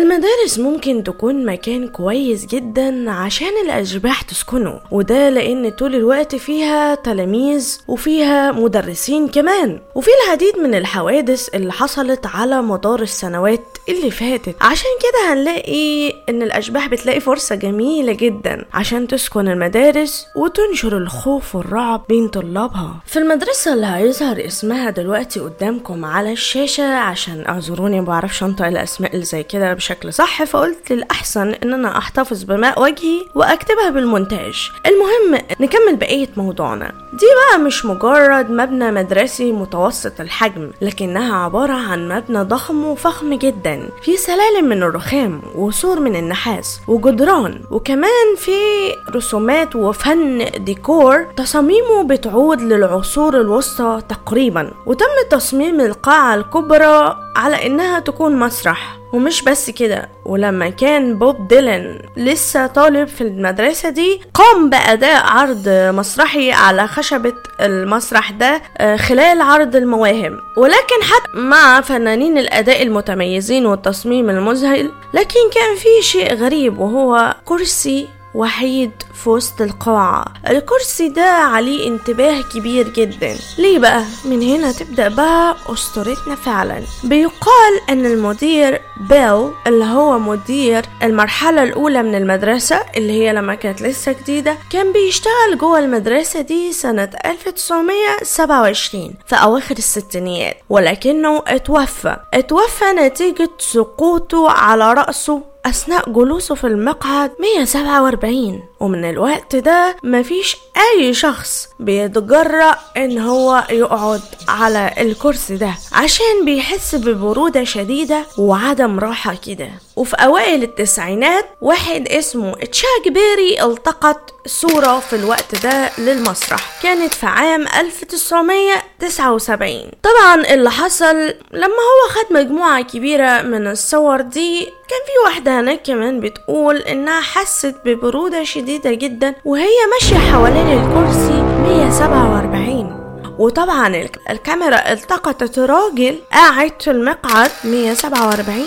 المدارس ممكن تكون مكان كويس جدا عشان الأشباح تسكنه وده لأن طول الوقت فيها تلاميذ وفيها مدرسين كمان. وفي العديد من الحوادث اللي حصلت على مدار السنوات اللي فاتت. عشان كده هنلاقي إن الأشباح بتلاقي فرصة جميلة جدا عشان تسكن المدارس وتنشر الخوف والرعب بين طلابها. في المدرسة اللي هيظهر اسمها دلوقتي قدامكم على الشاشة عشان أعذروني ما بعرفش أنطق الأسماء اللي زي كده بشكل صح فقلت الاحسن إن أنا أحتفظ بماء وجهي وأكتبها بالمونتاج. المهم نكمل بقية موضوعنا. دي بقى مش مجرد مبنى مدرسي متوسط الحجم لكنها عبارة عن مبنى ضخم وفخم جدا. في سلالم من الرخام وسور من النحاس وجدران وكمان في رسومات وفن ديكور تصاميمه بتعود للعصور الوسطى تقريبا. وتم تصميم القاعة الكبرى على إنها تكون مسرح. ومش بس كده ولما كان بوب ديلان لسه طالب في المدرسة دي قام بأداء عرض مسرحي على خشبة المسرح ده خلال عرض المواهب. ولكن حتى مع فنانين الأداء المتميزين والتصميم المذهل لكن كان في شيء غريب وهو كرسي وحيد في وسط القاعة. الكرسي ده عليه انتباه كبير جدا. ليه بقى؟ من هنا تبدأ بقى أسطورتنا فعلا. بيقال أن المدير بيل اللي هو مدير المرحلة الأولى من المدرسة اللي هي لما كانت لسه جديدة كان بيشتغل جوه المدرسة دي سنة 1927 في أواخر الستينيات ولكنه اتوفى. اتوفى نتيجة سقوطه على رأسه أثناء جلوسه في المقعد 147 ومن الوقت ده مفيش أي شخص بيتجرأ إن هو يقعد على الكرسي ده عشان بيحس ببرودة شديدة وعدم راحة كده. وفي أوائل التسعينات واحد اسمه تشاك بيري التقط صورة في الوقت ده للمسرح. كانت في عام 1979 طبعا اللي حصل لما هو خد مجموعة كبيرة من الصور دي كان في واحدة هناك كمان بتقول إنها حست ببرودة شديدة جدا وهي ماشية حوالين الكرسي 147 وطبعا الكاميرا التقطت راجل قاعد في المقعد 147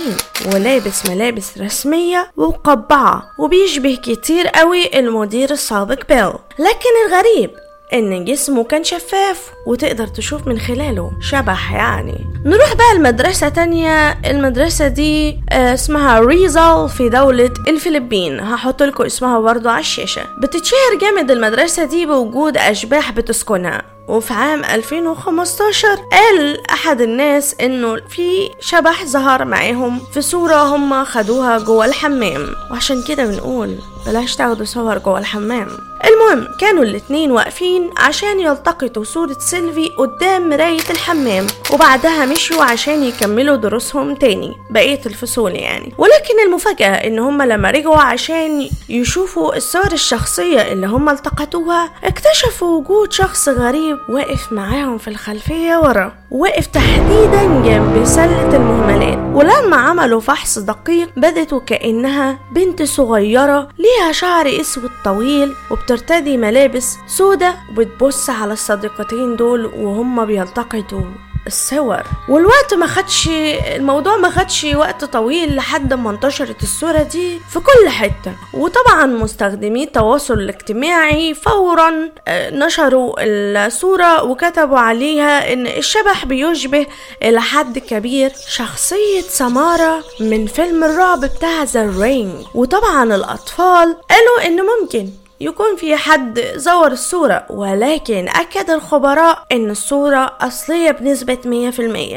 ولابس ملابس رسمية ومقبعة وبيشبه كتير قوي المدير السابق بيل. لكن الغريب إن جسمه كان شفاف وتقدر تشوف من خلاله شبح يعني. نروح بقى المدرسة تانية المدرسة دي اسمها ريزال في دولة الفلبين. هحط لكم اسمها برضو على الشاشة. بتتشهر جامد المدرسة دي بوجود أشباح بتسكنها. وفي عام 2015 قال أحد الناس إنه في شبح ظهر معاهم في صورة هم خدوها جوه الحمام. وعشان كده بنقول بلاش تاخدوا صور جوه الحمام. المهم كانوا الاتنين واقفين عشان يلتقطوا صورة سيلفي قدام مراية الحمام وبعدها مشوا عشان يكملوا دروسهم تاني بقية الفصول يعني. ولكن المفاجأة إن هما لما رجعوا عشان يشوفوا الصور الشخصية اللي هما التقطوها اكتشفوا وجود شخص غريب واقف معاهم في الخلفية ورا واقف تحديدا جنب سلة المهملات. ولما عملوا فحص دقيق بدت وكأنها بنت صغيرة ليها شعر أسود طويل وبترتدي ملابس سودة وبتبص على الصديقتين دول وهم بيلتقطوا الصور. والوقت ما خدش الموضوع ما خدش وقت طويل لحد ما انتشرت الصورة دي في كل حتة. وطبعا مستخدمي التواصل الاجتماعي فورا نشروا الصورة وكتبوا عليها إن الشبح بيشبه إلى حد كبير شخصية سمارة من فيلم الرعب بتاع The Ring وطبعا الأطفال قالوا ان ممكن يكون في حد زور الصورة ولكن أكد الخبراء إن الصورة أصلية بنسبة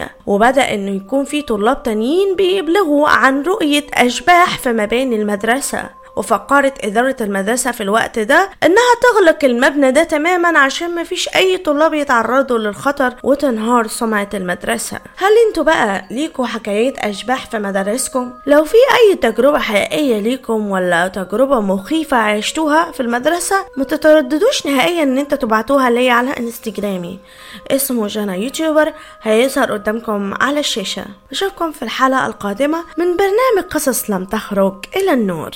100% وبدأ إنه يكون في طلاب تانيين بيبلغوا عن رؤية أشباح في مباني المدرسة. وفكرت إدارة المدرسة في الوقت ده إنها تغلق المبنى ده تماما عشان مفيش أي طلاب يتعرضوا للخطر وتنهار سمعة المدرسة. هل أنتوا بقى ليكوا حكايات أشباح في مدارسكم؟ لو في أي تجربة حقيقية ليكم ولا تجربة مخيفة عشتوها في المدرسة متترددوش نهائيا إن انت تبعتوها ليا على إنستجرامي. اسمه جانا يوتيوبر هيظهر قدامكم على الشاشة. أشوفكم في الحلقة القادمة من برنامج قصص لم تخرج إلى النور.